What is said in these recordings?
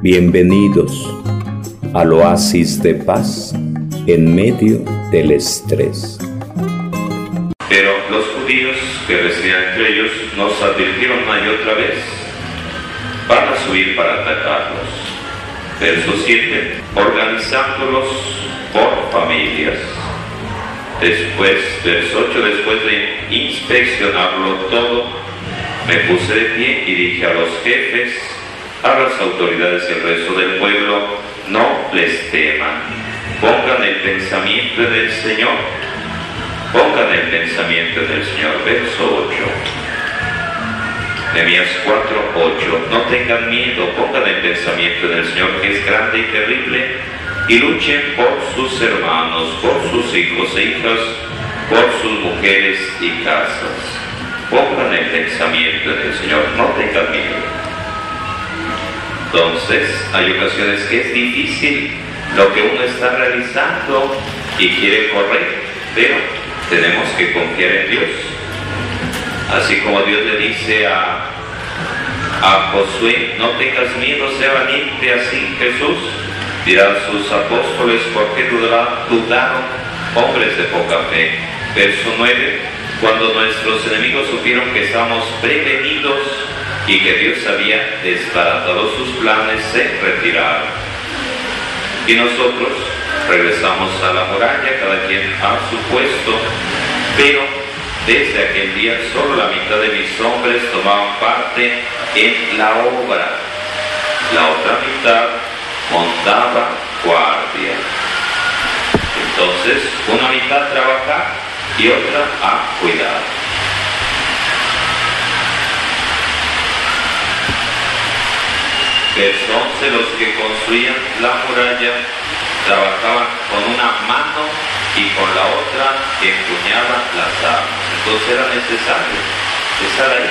Bienvenidos al oasis de paz en medio del estrés. Pero los judíos que residían entre ellos nos advirtieron una y otra vez, van a subir para atacarlos. Verso 7, organizándolos por familias. Después, verso 8, después de inspeccionarlo todo, me puse de pie y dije a los jefes, a las autoridades y al resto del pueblo, no les teman, pongan el pensamiento en el Señor, pongan el pensamiento en el Señor. Verso 8. Nehemías 4, 8. No tengan miedo, pongan el pensamiento en el Señor que es grande y terrible y luchen por sus hermanos, por sus hijos e hijas, por sus mujeres y casas. Pongan el pensamiento en el Señor, no tengan miedo. Entonces, hay ocasiones que es difícil lo que uno está realizando y quiere correr, pero tenemos que confiar en Dios. Así como Dios le dice a, a Josué, no tengas miedo, sea valiente así Jesús, dirán sus apóstoles, ¿por qué dudaron hombres de poca fe? Verso 9, cuando nuestros enemigos supieron que estamos prevenidos, y que Dios había desbaratado sus planes, se retiraron. Y nosotros regresamos a la muralla, cada quien a su puesto, pero desde aquel día solo la mitad de mis hombres tomaban parte en la obra. La otra mitad montaba guardia. Entonces, una mitad trabajar y otra a cuidar. Verso 11, los que construían la muralla trabajaban con una mano y con la otra empuñaban las armas. Entonces era necesario estar ahí,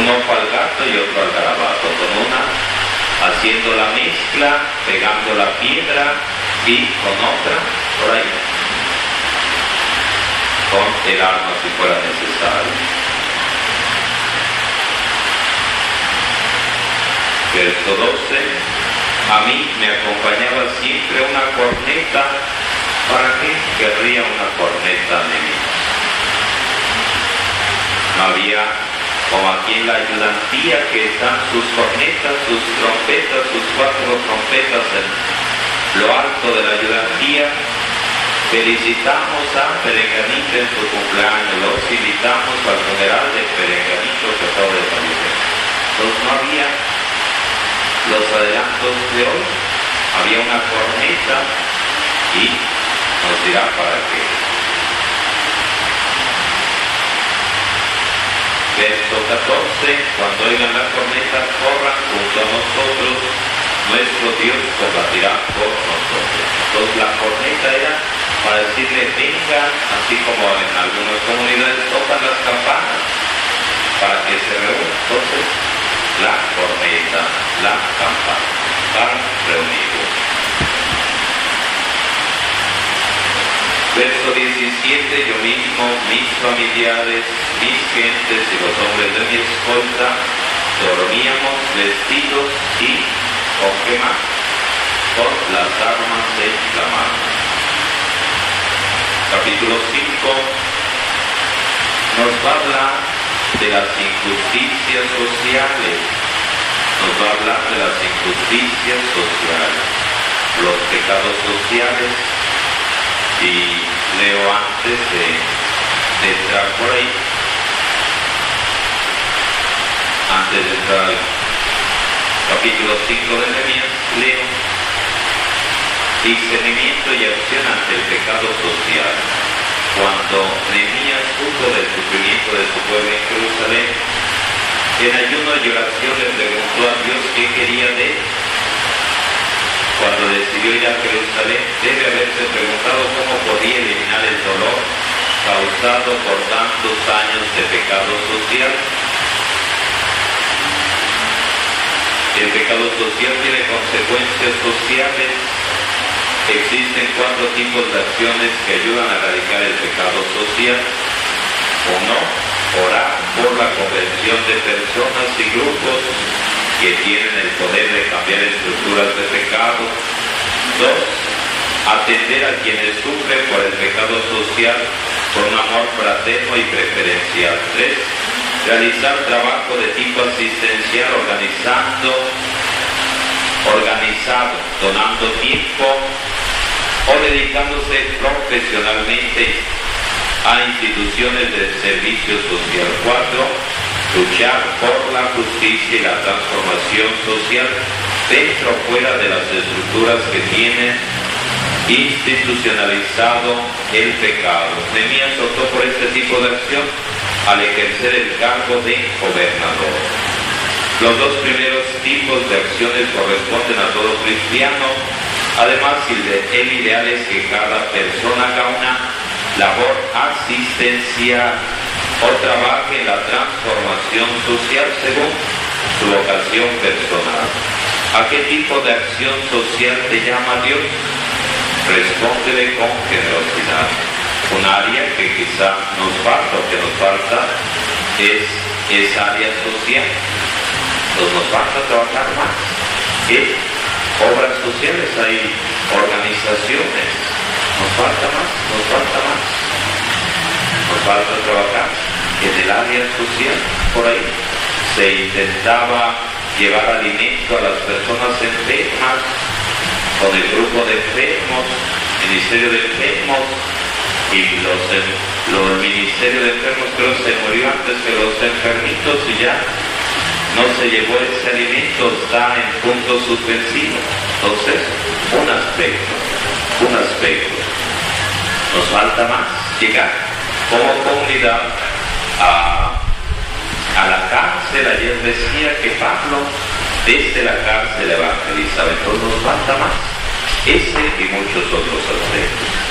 uno para el gato y otro al garabato, con una haciendo la mezcla, pegando la piedra y con otra por ahí, con el arma si fuera necesario. Verso 12, a mí me acompañaba siempre una corneta, ¿para qué querría una corneta de mí? No había como aquí en la ayudantía que están sus cornetas, sus trompetas, sus cuatro trompetas en lo alto de la ayudantía. Felicitamos a Perenganito en su cumpleaños, los invitamos al funeral de Perenganito que acaba de fallecer. Entonces no había los adelantos de hoy, había una corneta y nos dirá para qué. Verso 14, cuando oigan la corneta, corran junto a nosotros, nuestro Dios combatirá por nosotros. Entonces la corneta era para decirle, venga, así como en algunas comunidades tocan las campanas para que se reúnan. Entonces, la corneta, la campana, para reunidos. Verso 17, yo mismo, mis familiares, mis gentes y los hombres de mi escolta, dormíamos vestidos y con qué más, con las armas de la mano. Capítulo 5 nos va a hablar de las injusticias sociales. Nos va a hablar de las injusticias sociales, los pecados sociales. Y leo antes de, entrar por ahí, antes de entrar al capítulo 5 de Nehemías, leo discernimiento y acción ante el pecado social cuando Nehemías supo del sufrimiento de su pueblo en Jerusalén, en ayuno y oración le preguntó a Dios qué quería de él. Cuando decidió ir a Jerusalén, debe haberse preguntado cómo podía eliminar el dolor causado por tantos años de pecado social. El pecado social tiene consecuencias sociales Existen cuatro tipos de acciones que ayudan a erradicar el pecado social. Uno, orar por la conversión de personas y grupos que tienen el poder de cambiar estructuras de pecado. Dos, atender a quienes sufren por el pecado social con un amor fraterno y preferencial. Tres, realizar trabajo de tipo asistencial organizando, organizado, donando tiempo o dedicándose profesionalmente a instituciones de servicio social. Cuatro, luchar por la justicia y la transformación social dentro o fuera de las estructuras que tienen institucionalizado el pecado. Nehemías optó por este tipo de acción al ejercer el cargo de gobernador. Los dos primeros tipos de acciones corresponden a todo cristiano. Además, el ideal es que cada persona haga una labor asistencial o trabaje en la transformación social según su vocación personal. ¿A qué tipo de acción social te llama Dios? Respóndele con generosidad. Un área que quizá nos falta o que nos falta es esa área social. Nos falta trabajar más. ¿Qué? Obras sociales, hay organizaciones. Nos falta más, nos falta más. Nos falta trabajar en el área social, por ahí, se intentaba llevar alimento a las personas enfermas con el grupo de enfermos, Ministerio de Enfermos, y los, los Ministerio de Enfermos creo se murió antes que los enfermitos y ya no se llevó ese alimento, está en punto suspensivo. Entonces, un aspecto, un aspecto. Nos falta más llegar como comunidad a, la cárcel. Ayer decía que Pablo desde la cárcel evangelizaba. Entonces nos falta más. Ese y muchos otros aspectos.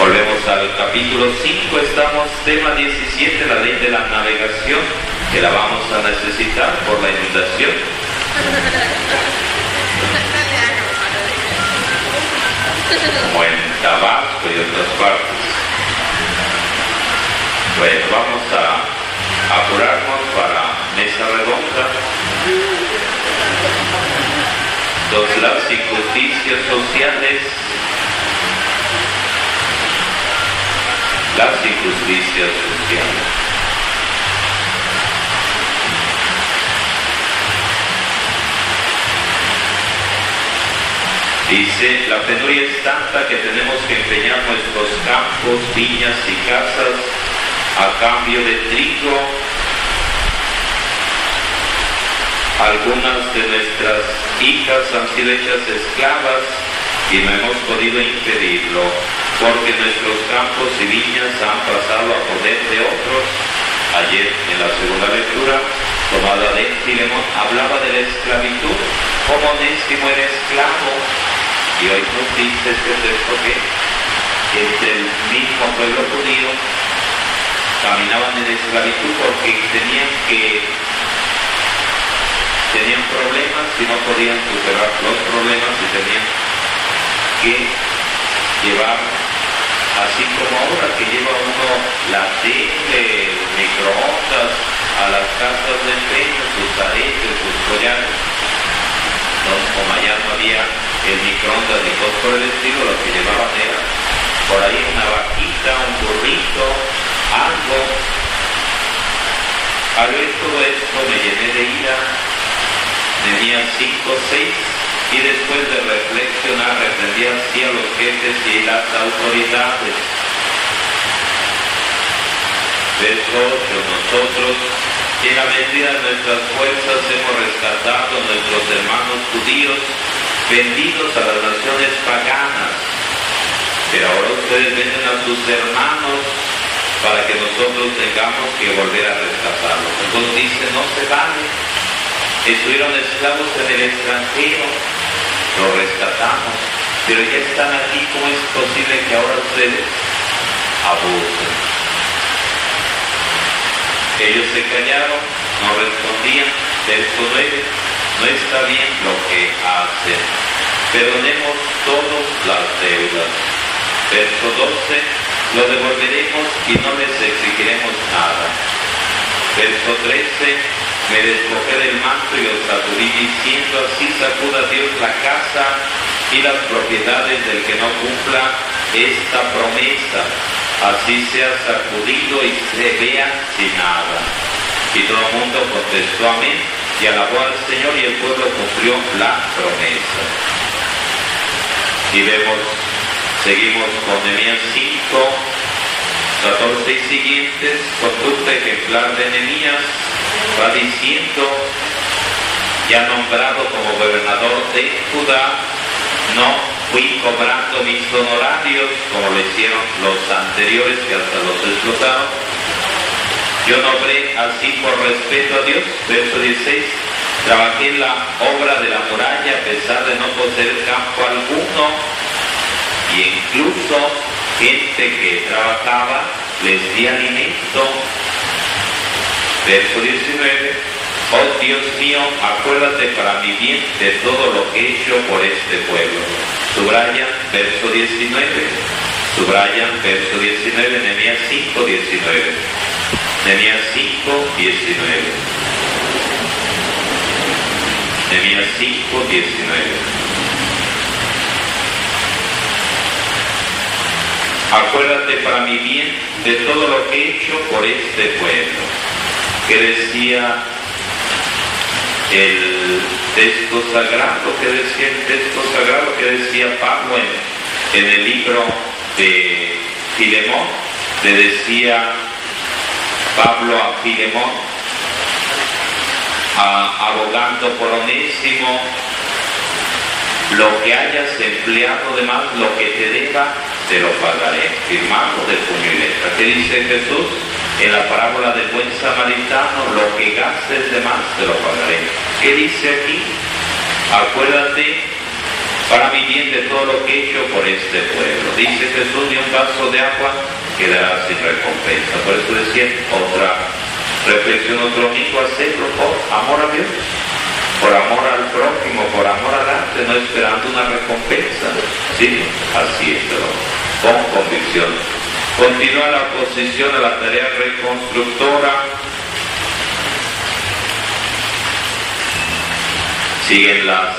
Volvemos al capítulo 5, estamos tema 17, la ley de la navegación, que la vamos a necesitar por la inundación. Como en Tabasco y otras partes. Bueno, vamos a apurarnos para mesa redonda. Dos, las injusticias sociales. Las injusticias sociales. Dice, la penuria es tanta que tenemos que empeñar nuestros campos, viñas y casas a cambio de trigo. Algunas de nuestras hijas han sido hechas esclavas y no hemos podido impedirlo, porque nuestros campos y viñas han pasado a poder de otros. Ayer en la segunda lectura, tomada de Filemón, hablaba de la esclavitud, como Onésimo era esclavo, y hoy nos dice este texto que entre el mismo pueblo judío caminaban en esclavitud porque tenían que tenían problemas y no podían superar los problemas y tenían que llevar así como ahora que lleva uno la tele, microondas a las casas de empeño, sus aretes, sus collares. Entonces, como allá no había el microondas ni cosas por el estilo, lo que llevaban era por ahí una vaquita, un burrito, algo. Al ver todo esto me llené de ira, tenía cinco, seis, y después de reflexionar reprendí así a los jefes y las autoridades. Verso 8. Nosotros, en la medida de nuestras fuerzas, hemos rescatado a nuestros hermanos judíos vendidos a las naciones paganas. Pero ahora ustedes venden a sus hermanos para que nosotros tengamos que volver a rescatarlos. Entonces dice, no se vale. Estuvieron esclavos en el extranjero, los rescatamos, pero ya están aquí, ¿cómo es posible que ahora ustedes abusen? Ellos se callaron, no respondían, verso 9, no está bien lo que hacen, perdonemos todas las deudas. Verso 12, lo devolveremos y no les exigiremos nada. Verso 13, me despojé del manto y os sacudí diciendo así sacuda Dios la casa y las propiedades del que no cumpla esta promesa, así sea sacudido y se vea sin nada. Y todo el mundo contestó amén y alabó al Señor y el pueblo cumplió la promesa. Y vemos, seguimos con Nehemías 5, 14 y siguientes, conducta ejemplar de Nehemías, va diciendo, ya nombrado como gobernador de Judá, no fui cobrando mis honorarios como lo hicieron los anteriores que hasta los explotaron. Yo nombré así por respeto a Dios, verso 16, trabajé en la obra de la muralla a pesar de no poseer campo alguno y incluso gente que trabajaba les di alimento. Verso 19 Oh Dios mío, acuérdate para mi bien de todo lo que he hecho por este pueblo. Subraya, verso 19. Subraya, verso 19, Nehemías 5, 19. Nehemías 5, 19. Nehemías 5, 19. Acuérdate para mi bien de todo lo que he hecho por este pueblo. Que decía el texto sagrado que decía el texto sagrado que decía Pablo en, el libro de Filemón, le decía Pablo a Filemón, abogando por onésimo, lo que hayas empleado de más, lo que te deba, te lo pagaré, firmado de puño y letra. ¿Qué dice Jesús? En la parábola del buen samaritano, lo que gastes de más te lo pagaré. ¿Qué dice aquí? Acuérdate para mi bien de todo lo que he hecho por este pueblo. Dice Jesús, ni un vaso de agua quedará sin recompensa. Por eso decía otra reflexión, otro domingo, hacerlo por amor a Dios, por amor al prójimo, por amor al arte, no esperando una recompensa. Sí, así es, pero con convicción. Continúa la oposición a la tarea reconstructora. Siguen las,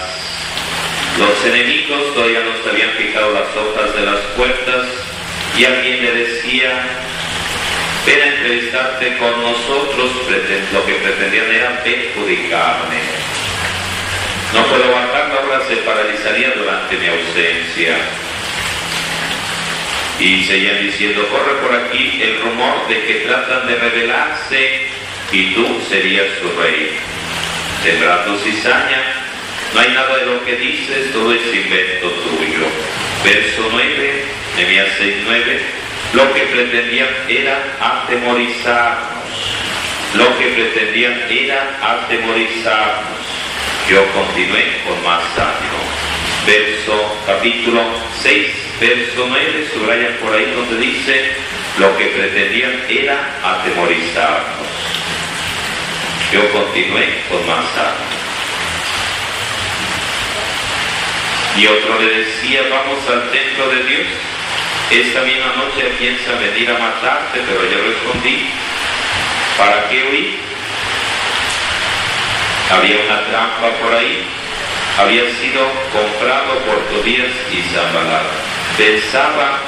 los enemigos, todavía no se habían fijado las hojas de las puertas y alguien le decía, ven a entrevistarte con nosotros, lo que pretendían era perjudicarme. No puedo bajar, la obra se paralizaría durante mi ausencia. Y seguían diciendo, corre por aquí el rumor de que tratan de rebelarse y tú serías su rey. Sembrando cizaña, no hay nada de lo que dices, todo es invento tuyo. Verso 9, Nehemías 6, 9, lo que pretendían era atemorizarnos. Lo que pretendían era atemorizarnos. Yo continué con más ánimo. Verso capítulo 6, verso 9, subrayan por ahí donde dice, lo que pretendían era atemorizarnos. Yo continué con más Y otro le decía, vamos al templo de Dios. Esta misma noche piensa venir a matarte, pero yo respondí, ¿para qué huir? Había una trampa por ahí, había sido comprado por Tobías y Zambalada pensaba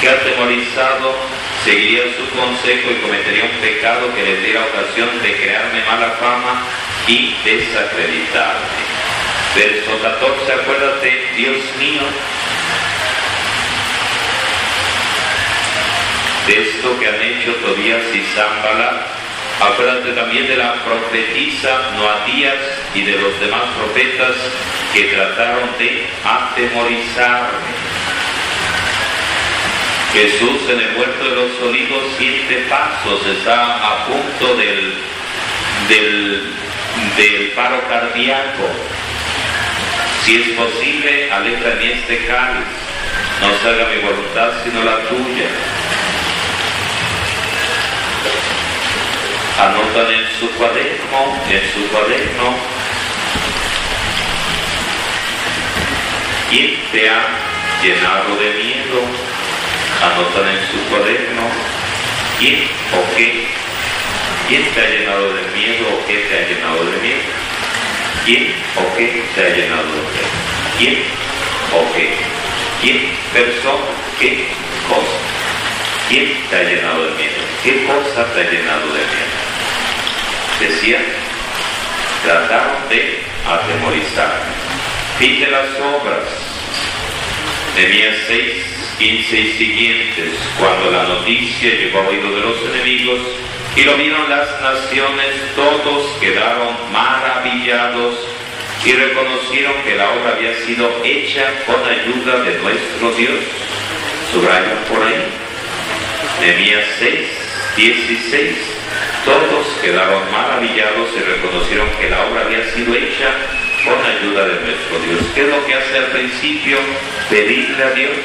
que atemorizado seguiría su consejo y cometería un pecado que le diera ocasión de crearme mala fama y desacreditarme. Verso 14, acuérdate, Dios mío, de esto que han hecho Tobías y Zambala, acuérdate también de la profetisa Noadías y de los demás profetas que trataron de atemorizarme Jesús en el huerto de los olivos, siete pasos, está a punto del, del, paro cardíaco. Si es posible, aleja en este cáliz, no se haga mi voluntad sino la tuya. Anotan en su cuaderno, en su cuaderno, ¿quién te ha llenado de miedo? anotan en su cuaderno quién o qué ¿Quién te ha llenado de miedo o qué te ha llenado de miedo? ¿Quién o qué te ha llenado de miedo? ¿Quién o qué? ¿Quién, persona, qué cosa? ¿Quién te ha llenado de miedo? ¿Qué cosa te ha llenado de miedo? Decía, trataron de atemorizar. Fin de las obras. Nehemías 6, 15 y siguientes, cuando la noticia llegó a oído de los enemigos y lo vieron las naciones, todos quedaron maravillados y reconocieron que la obra había sido hecha con ayuda de nuestro Dios. Subrayan por ahí. Nehemías 6, 16. Todos quedaron maravillados y reconocieron que la obra había sido hecha con ayuda de nuestro Dios. ¿Qué es lo que hace al principio? Pedirle a Dios,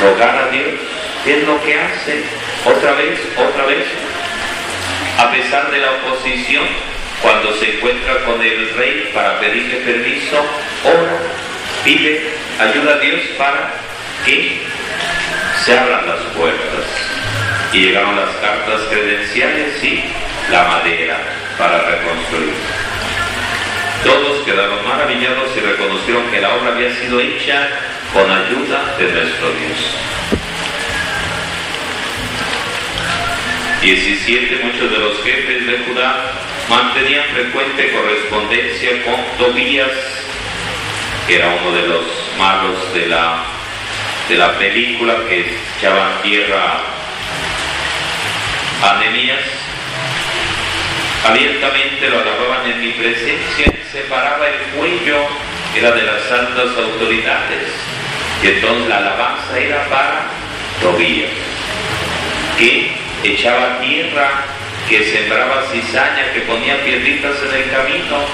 rogar a Dios. ¿Qué es lo que hace? Otra vez, otra vez. A pesar de la oposición, cuando se encuentra con el rey para pedirle permiso, ora, pide ayuda a Dios para que se abran las puertas. Y llegaron las cartas credenciales y la madera para reconstruir. Todos quedaron maravillados y reconocieron que la obra había sido hecha con ayuda de nuestro Dios. 17. Muchos de los jefes de Judá mantenían frecuente correspondencia con Tobías, que era uno de los malos de la, de la película que echaban tierra a Nehemías. Abiertamente lo alababan en mi presencia, separaba el cuello, era de las altas autoridades, y entonces la alabanza era para Tobías, que echaba tierra que sembraba cizaña, que ponía piedritas en el camino.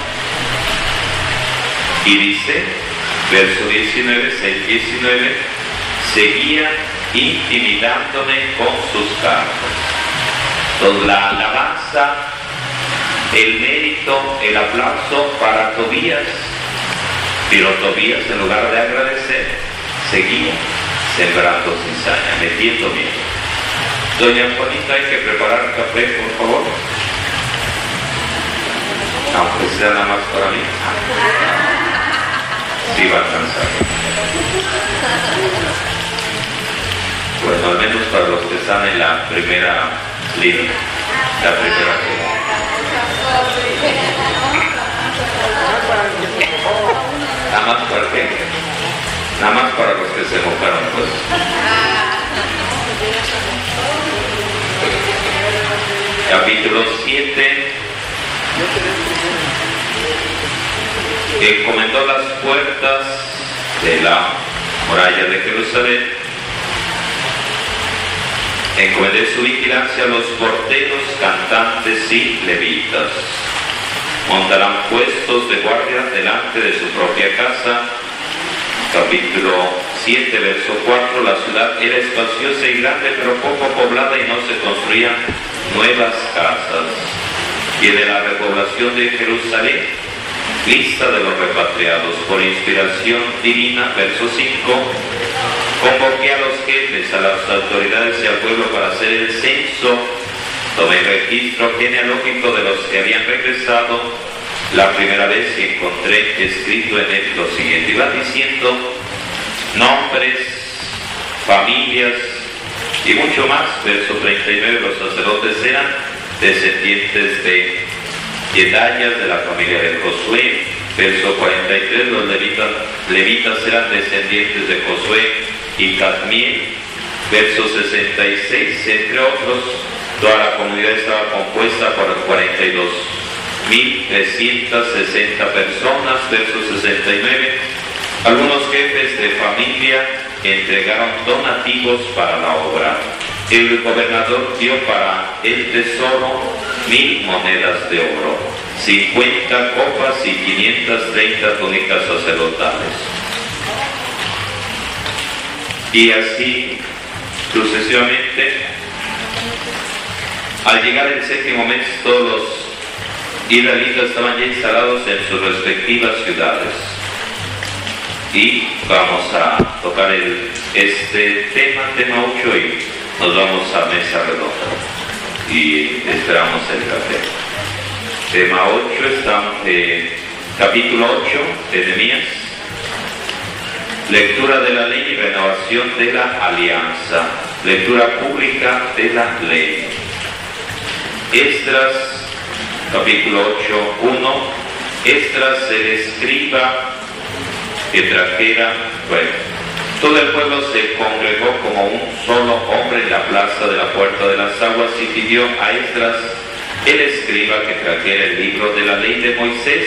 Y dice, verso 19, 6, 19, seguía intimidándome con sus cargos. Entonces la alabanza, el mérito, el aplauso para Tobías, pero Tobías en lugar de agradecer, seguía sembrando cizaña, metiendo miedo. Doña Juanita, hay que preparar café, por favor. Aunque sea nada más para mí. Sí va a alcanzar. Bueno, al menos para los que están en la primera línea. La primera Nada más para qué? Nada más para los que se mojaron, pues. capítulo 7, encomendó las puertas de la muralla de Jerusalén, encomendé su vigilancia a los porteros, cantantes y levitas. Montarán puestos de guardia delante de su propia casa. Capítulo 7, verso 4, la ciudad era espaciosa y grande, pero poco poblada y no se construían nuevas casas. Viene la repoblación de Jerusalén, lista de los repatriados por inspiración divina, verso 5. Convoqué a los jefes, a las autoridades y al pueblo para hacer el censo. Tomé registro genealógico de los que habían regresado la primera vez y encontré escrito en él lo siguiente. Iba diciendo nombres, familias, y mucho más. Verso 39, los sacerdotes eran descendientes de Yedayas de la familia de Josué. Verso 43, los levitas, levitas eran descendientes de Josué y Cadmiel. Verso 66, entre otros, toda la comunidad estaba compuesta por 42.360 personas. Verso 69, algunos jefes de familia entregaron donativos para la obra. El gobernador dio para el tesoro mil monedas de oro, 50 copas y 530 túnicas sacerdotales. Y así sucesivamente, al llegar el séptimo mes, todos los israelitas estaban ya instalados en sus respectivas ciudades y vamos a tocar este tema, tema 8 y nos vamos a mesa redonda. Y esperamos el café. Tema 8, estamos, eh, capítulo 8 de Nehemías. Lectura de la ley y renovación de la alianza. Lectura pública de la ley. Estras, capítulo 8, 1. Estras el escriba que trajera, bueno, todo el pueblo se congregó como un solo hombre en la plaza de la puerta de las aguas y pidió a Esdras, el escriba, que trajera el libro de la ley de Moisés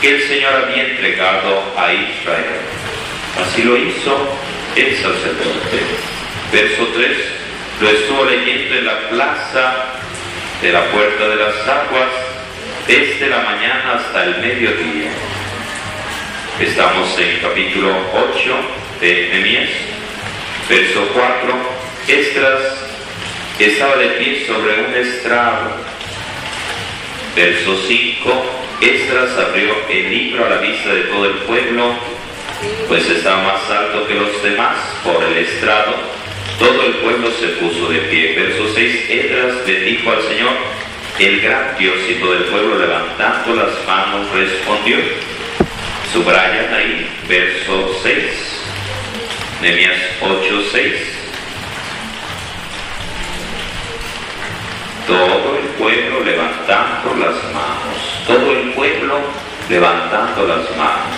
que el Señor había entregado a Israel. Así lo hizo el sacerdote. Verso 3, lo estuvo leyendo en la plaza de la puerta de las aguas desde la mañana hasta el mediodía. Estamos en capítulo 8 de Nehemías, verso 4. Estras estaba de pie sobre un estrado. Verso 5. Estras abrió el libro a la vista de todo el pueblo, pues estaba más alto que los demás por el estrado. Todo el pueblo se puso de pie. Verso 6. Esdras bendijo al Señor, el gran Dios, y todo el pueblo levantando las manos respondió. Subrayan ahí, verso 6, Nehemías 8, 6. Todo el pueblo levantando las manos, todo el pueblo levantando las manos.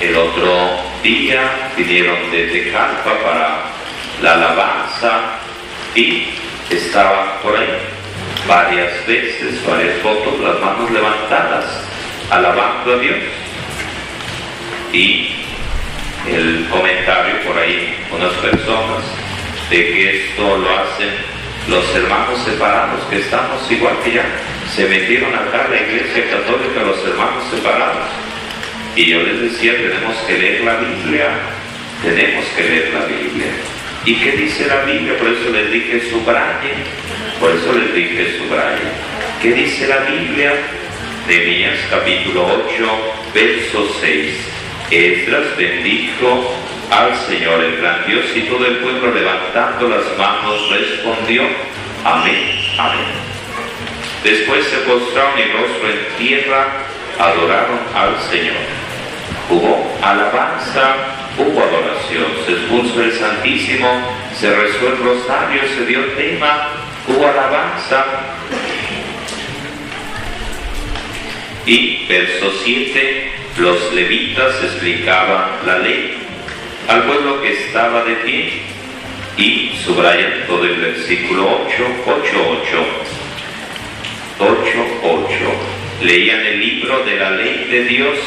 El otro día pidieron desde Calpa para la alabanza y estaba por ahí varias veces, varias fotos, las manos levantadas alabando a Dios. Y el comentario por ahí, unas personas, de que esto lo hacen los hermanos separados, que estamos igual que ya, se metieron acá a la iglesia católica los hermanos separados. Y yo les decía, tenemos que leer la Biblia, tenemos que leer la Biblia. ¿Y qué dice la Biblia? Por eso les dije subrayen, por eso les dije subrayen. ¿Qué dice la Biblia? Nehemías capítulo 8, verso 6. Esdras bendijo al Señor el gran Dios y todo el pueblo levantando las manos respondió, amén, amén. Después se postraron y rostro en tierra, adoraron al Señor. Hubo alabanza, hubo adoración, se expuso el Santísimo, se rezó el rosario, se dio tema, hubo alabanza, y verso 7, los levitas explicaban la ley al pueblo que estaba de pie y subrayan todo el versículo 8, 8, 8, 8, 8. Leían el libro de la ley de Dios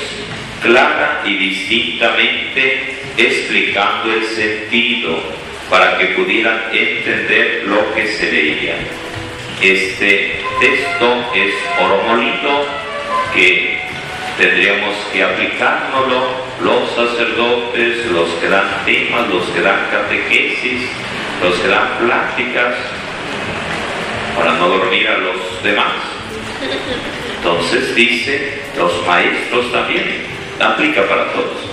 clara y distintamente explicando el sentido para que pudieran entender lo que se leía. Este texto es oro que tendríamos que aplicárnoslo los sacerdotes, los que dan temas, los que dan catequesis, los que dan pláticas, para no dormir a los demás. Entonces dice, los maestros también, aplica para todos.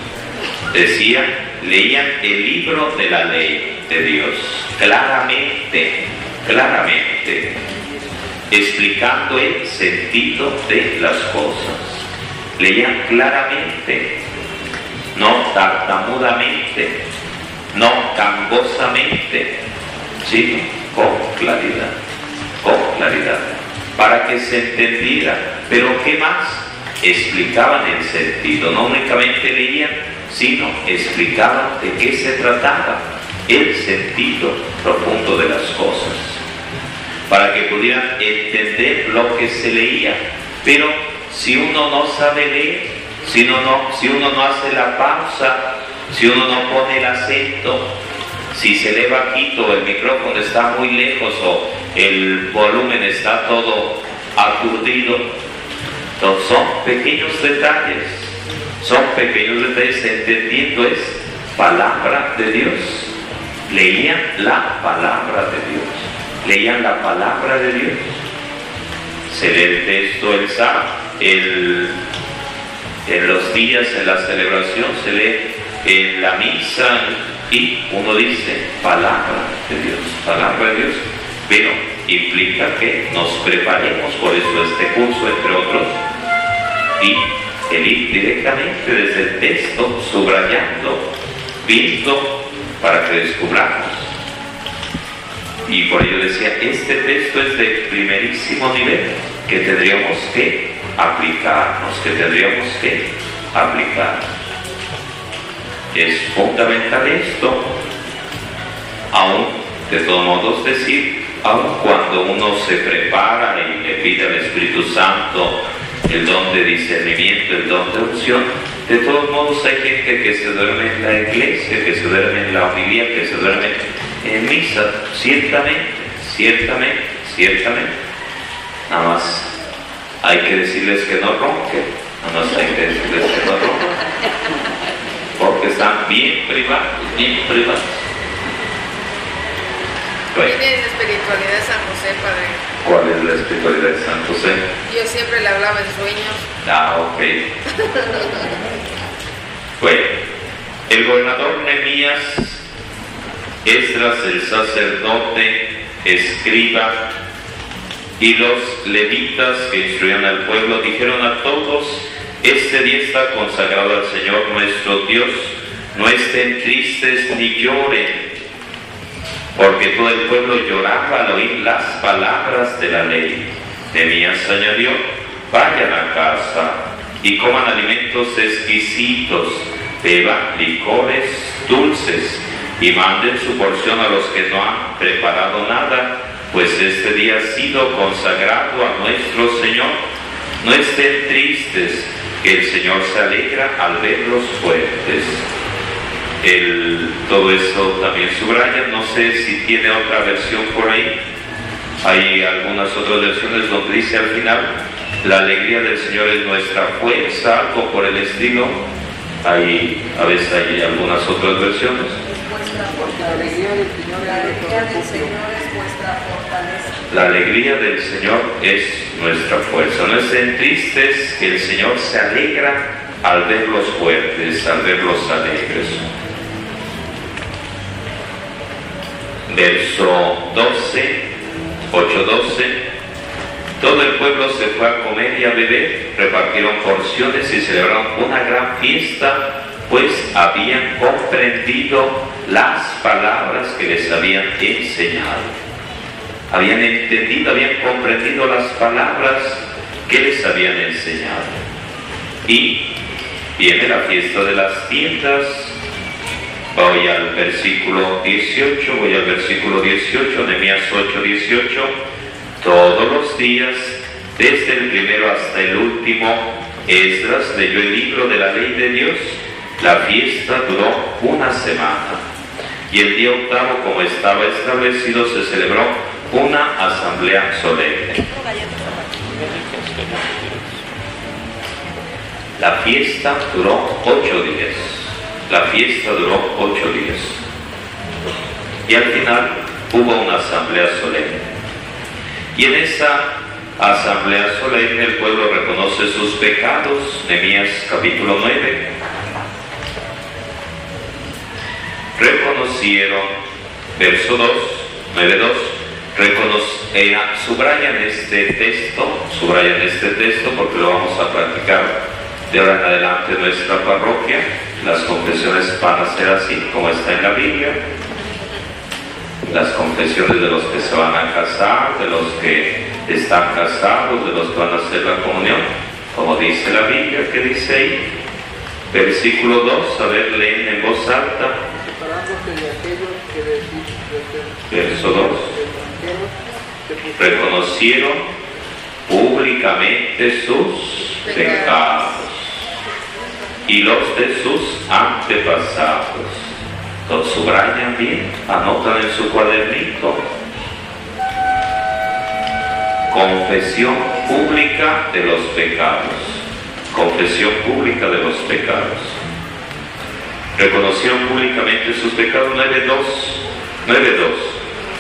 Decía, leían el libro de la ley de Dios, claramente, claramente explicando el sentido de las cosas. Leían claramente, no tartamudamente, no cambosamente, sino con claridad, con claridad, para que se entendiera. Pero ¿qué más? Explicaban el sentido, no únicamente leían, sino explicaban de qué se trataba, el sentido profundo de las cosas para que pudieran entender lo que se leía. Pero si uno no sabe leer, si uno no, si uno no hace la pausa, si uno no pone el acento, si se eleva quito, el micrófono está muy lejos o el volumen está todo aturdido, entonces son pequeños detalles, son pequeños detalles entendiendo es palabra de Dios. Leían la palabra de Dios leían la palabra de Dios. Se lee el texto el sábado, el, en los días, en la celebración, se lee en la misa y uno dice palabra de Dios, palabra de Dios. pero implica que nos preparemos por eso este curso, entre otros, y el ir directamente desde el texto, subrayando, viendo, para que descubramos. Y por ello decía, este texto es de primerísimo nivel que tendríamos que aplicarnos, que tendríamos que aplicar. Es fundamental esto, aún de todos modos decir, aun cuando uno se prepara y le pide al Espíritu Santo el don de discernimiento, el don de unción, de todos modos hay gente que se duerme en la iglesia, que se duerme en la homilía, que se duerme en misa, ciertamente, ciertamente, ciertamente. Nada más hay que decirles que no ronquen, nada más hay que decirles que no ronquen, porque están bien privados, bien privados. ¿Quién es la espiritualidad de San José, Padre? ¿Cuál es la espiritualidad de San José? Yo siempre le hablaba en sueños. Ah, ok. bueno, el gobernador Nemías, Esdras el sacerdote, escriba, y los levitas que instruían al pueblo dijeron a todos, este día está consagrado al Señor nuestro Dios, no estén tristes ni lloren porque todo el pueblo lloraba al oír las palabras de la ley. Nemías añadió, vayan a casa y coman alimentos exquisitos, beban licores dulces y manden su porción a los que no han preparado nada, pues este día ha sido consagrado a nuestro Señor. No estén tristes, que el Señor se alegra al verlos fuertes todo eso también subraya. No sé si tiene otra versión por ahí. Hay algunas otras versiones donde dice al final, la alegría del Señor es nuestra fuerza, algo por el estilo. Hay, a veces hay algunas otras versiones. La alegría del Señor es nuestra fuerza. No estén tristes, que el Señor se alegra al verlos fuertes, al verlos alegres. verso 12, 8, 12. Todo el pueblo se fue a comer y a beber, repartieron porciones y celebraron una gran fiesta, pues habían comprendido las palabras que les habían enseñado. Habían entendido, habían comprendido las palabras que les habían enseñado. Y viene la fiesta de las tiendas, Voy al versículo 18, voy al versículo 18, Nehemías 8, 18. Todos los días, desde el primero hasta el último, Esdras leyó el libro de la ley de Dios. La fiesta duró una semana. Y el día octavo, como estaba establecido, se celebró una asamblea solemne. La fiesta duró ocho días. La fiesta duró ocho días. Y al final hubo una asamblea solemne. Y en esa asamblea solemne el pueblo reconoce sus pecados. Nehemías capítulo 9. Reconocieron, verso 2, 9, 2, eh, subrayan este texto, subrayan este texto porque lo vamos a practicar de ahora en adelante en nuestra parroquia. Las confesiones van a ser así, como está en la Biblia. Las confesiones de los que se van a casar, de los que están casados, de los que van a hacer la comunión, como dice la Biblia, que dice ahí, versículo 2, a ver, leen en voz alta. Verso 2. Reconocieron públicamente sus pecados y los de sus antepasados. Los subrayan bien, anotan en su cuadernito. Confesión pública de los pecados. Confesión pública de los pecados. Reconocieron públicamente sus pecados 9.2. 9.2.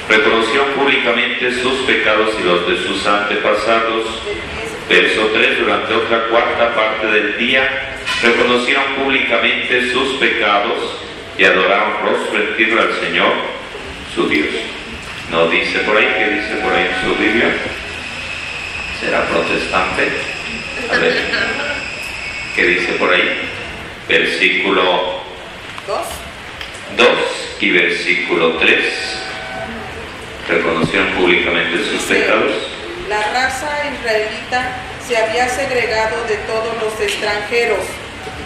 Reconocieron públicamente sus pecados y los de sus antepasados. Verso 3. Durante otra cuarta parte del día reconocieron públicamente sus pecados y adoraron rostro en tierra al Señor, su Dios. No dice por ahí, ¿qué dice por ahí en su Biblia? ¿Será protestante? A ver, ¿qué dice por ahí? Versículo 2. 2 y versículo 3. Reconocieron públicamente sus pecados. La raza israelita se había segregado de todos los extranjeros.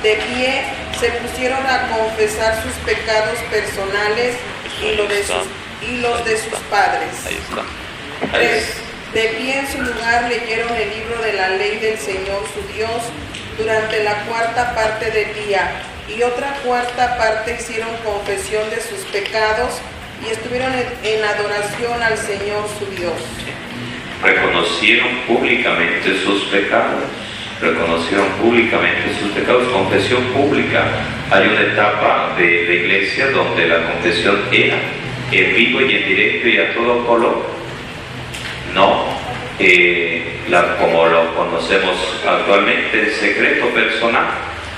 De pie se pusieron a confesar sus pecados personales y, lo de sus, y los de sus padres. Ahí está. Ahí Tres, está. De pie en su lugar leyeron el libro de la ley del Señor su Dios durante la cuarta parte del día y otra cuarta parte hicieron confesión de sus pecados y estuvieron en, adoración al Señor su Dios. reconocieron públicamente sus pecados, reconocieron públicamente sus pecados, confesión pública. Hay una etapa de la iglesia donde la confesión era en vivo y en directo y a todo color, no eh, como lo conocemos actualmente, en secreto personal,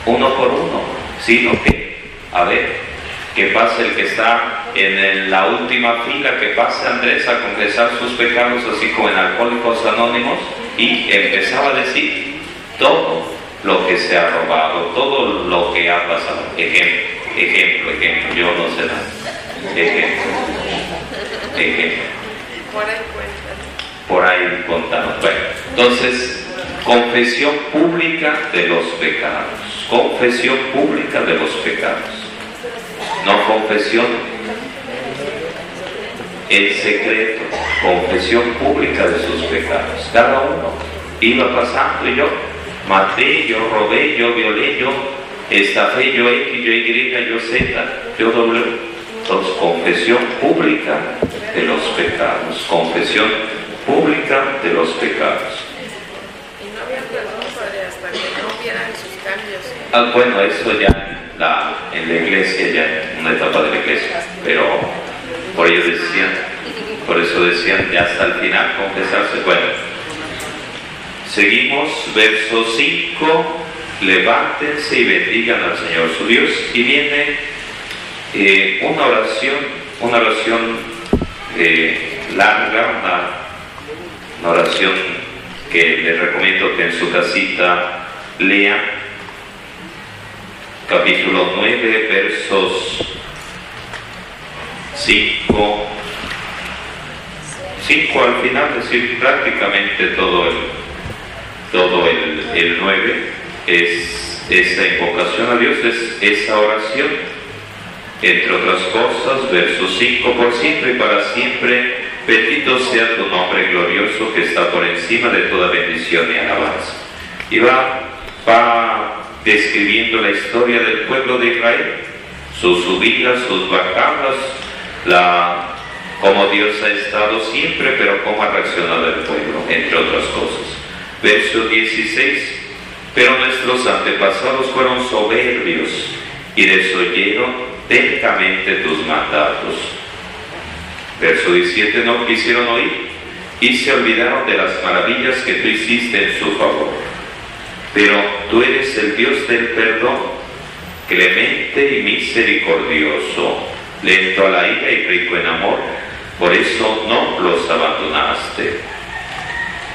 uno por uno, sino que, a ver, que pase el que está en la última fila, que pase Andrés a confesar sus pecados, así como en Alcohólicos Anónimos, y empezaba a decir todo lo que se ha robado, todo lo que ha pasado. Ejemplo, ejemplo, ejemplo, yo no sé nada. Ejemplo, ejemplo Por ahí cuentan. por ahí contamos. Bueno, entonces, confesión pública de los pecados. Confesión pública de los pecados. No confesión en secreto. Confesión pública de sus pecados. Cada uno iba pasando y yo maté, yo robé, yo violé, yo estafé, yo X, yo Y, yo Z, yo W. Entonces, confesión pública de los pecados. Confesión pública de los pecados. Y no había perdón, padre, hasta que no vieran sus cambios. Ah, bueno, eso ya en la iglesia, ya una etapa de la iglesia, pero por ello decían, por eso decían ya hasta el final confesarse. Bueno, seguimos, verso 5, levántense y bendigan al Señor su Dios. Y viene eh, una oración, una oración eh, larga, una, una oración que les recomiendo que en su casita lean capítulo 9, versos 5, 5 al final, es decir, prácticamente todo el, todo el, el 9 es esa invocación a Dios, es esa oración, entre otras cosas, versos 5, por siempre y para siempre, bendito sea tu nombre glorioso que está por encima de toda bendición y alabanza. Y va, va describiendo la historia del pueblo de Israel, sus subidas, sus bajadas, la, cómo Dios ha estado siempre, pero cómo ha reaccionado el pueblo, entre otras cosas. Verso 16, pero nuestros antepasados fueron soberbios y desoyeron tercamente tus mandatos. Verso 17, no quisieron oír y se olvidaron de las maravillas que tú hiciste en su favor. Pero tú eres el Dios del perdón, clemente y misericordioso, lento a la ira y rico en amor, por eso no los abandonaste.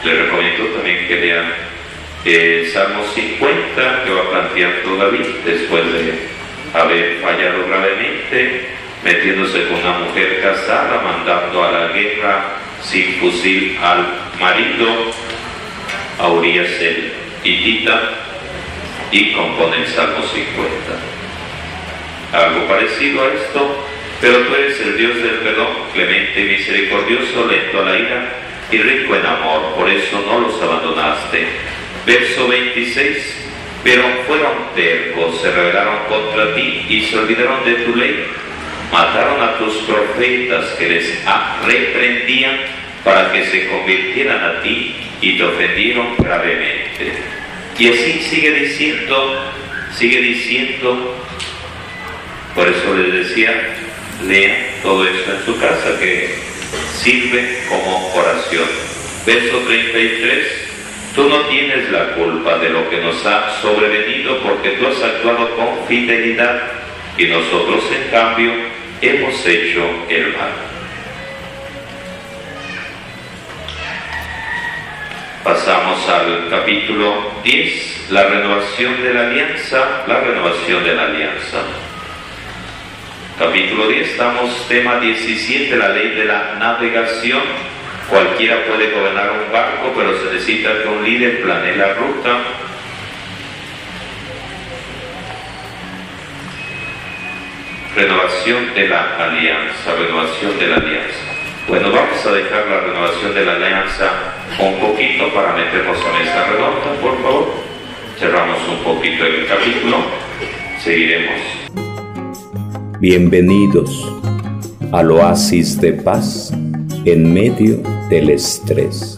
Les recomiendo también que lean el Salmo 50 que va planteando David después de haber fallado gravemente, metiéndose con una mujer casada, mandando a la guerra sin fusil al marido, a Urias y compone el Salmo 50. Algo parecido a esto, pero tú eres el Dios del perdón, clemente misericordioso, lento a la ira y rico en amor, por eso no los abandonaste. Verso 26, pero fueron tercos, se rebelaron contra ti y se olvidaron de tu ley. Mataron a tus profetas que les reprendían para que se convirtieran a ti y te ofendieron gravemente. Y así sigue diciendo, sigue diciendo, por eso les decía, lean todo eso en su casa que sirve como oración. Verso 33, tú no tienes la culpa de lo que nos ha sobrevenido porque tú has actuado con fidelidad y nosotros en cambio hemos hecho el mal. Pasamos al capítulo 10, la renovación de la alianza, la renovación de la alianza. Capítulo 10, estamos tema 17, la ley de la navegación. Cualquiera puede gobernar un barco, pero se necesita que un líder planee la ruta. Renovación de la alianza, renovación de la alianza. Bueno, vamos a dejar la renovación de la alianza un poquito para meternos en esta redonda, por favor. Cerramos un poquito el capítulo, seguiremos. Bienvenidos al oasis de paz en medio del estrés.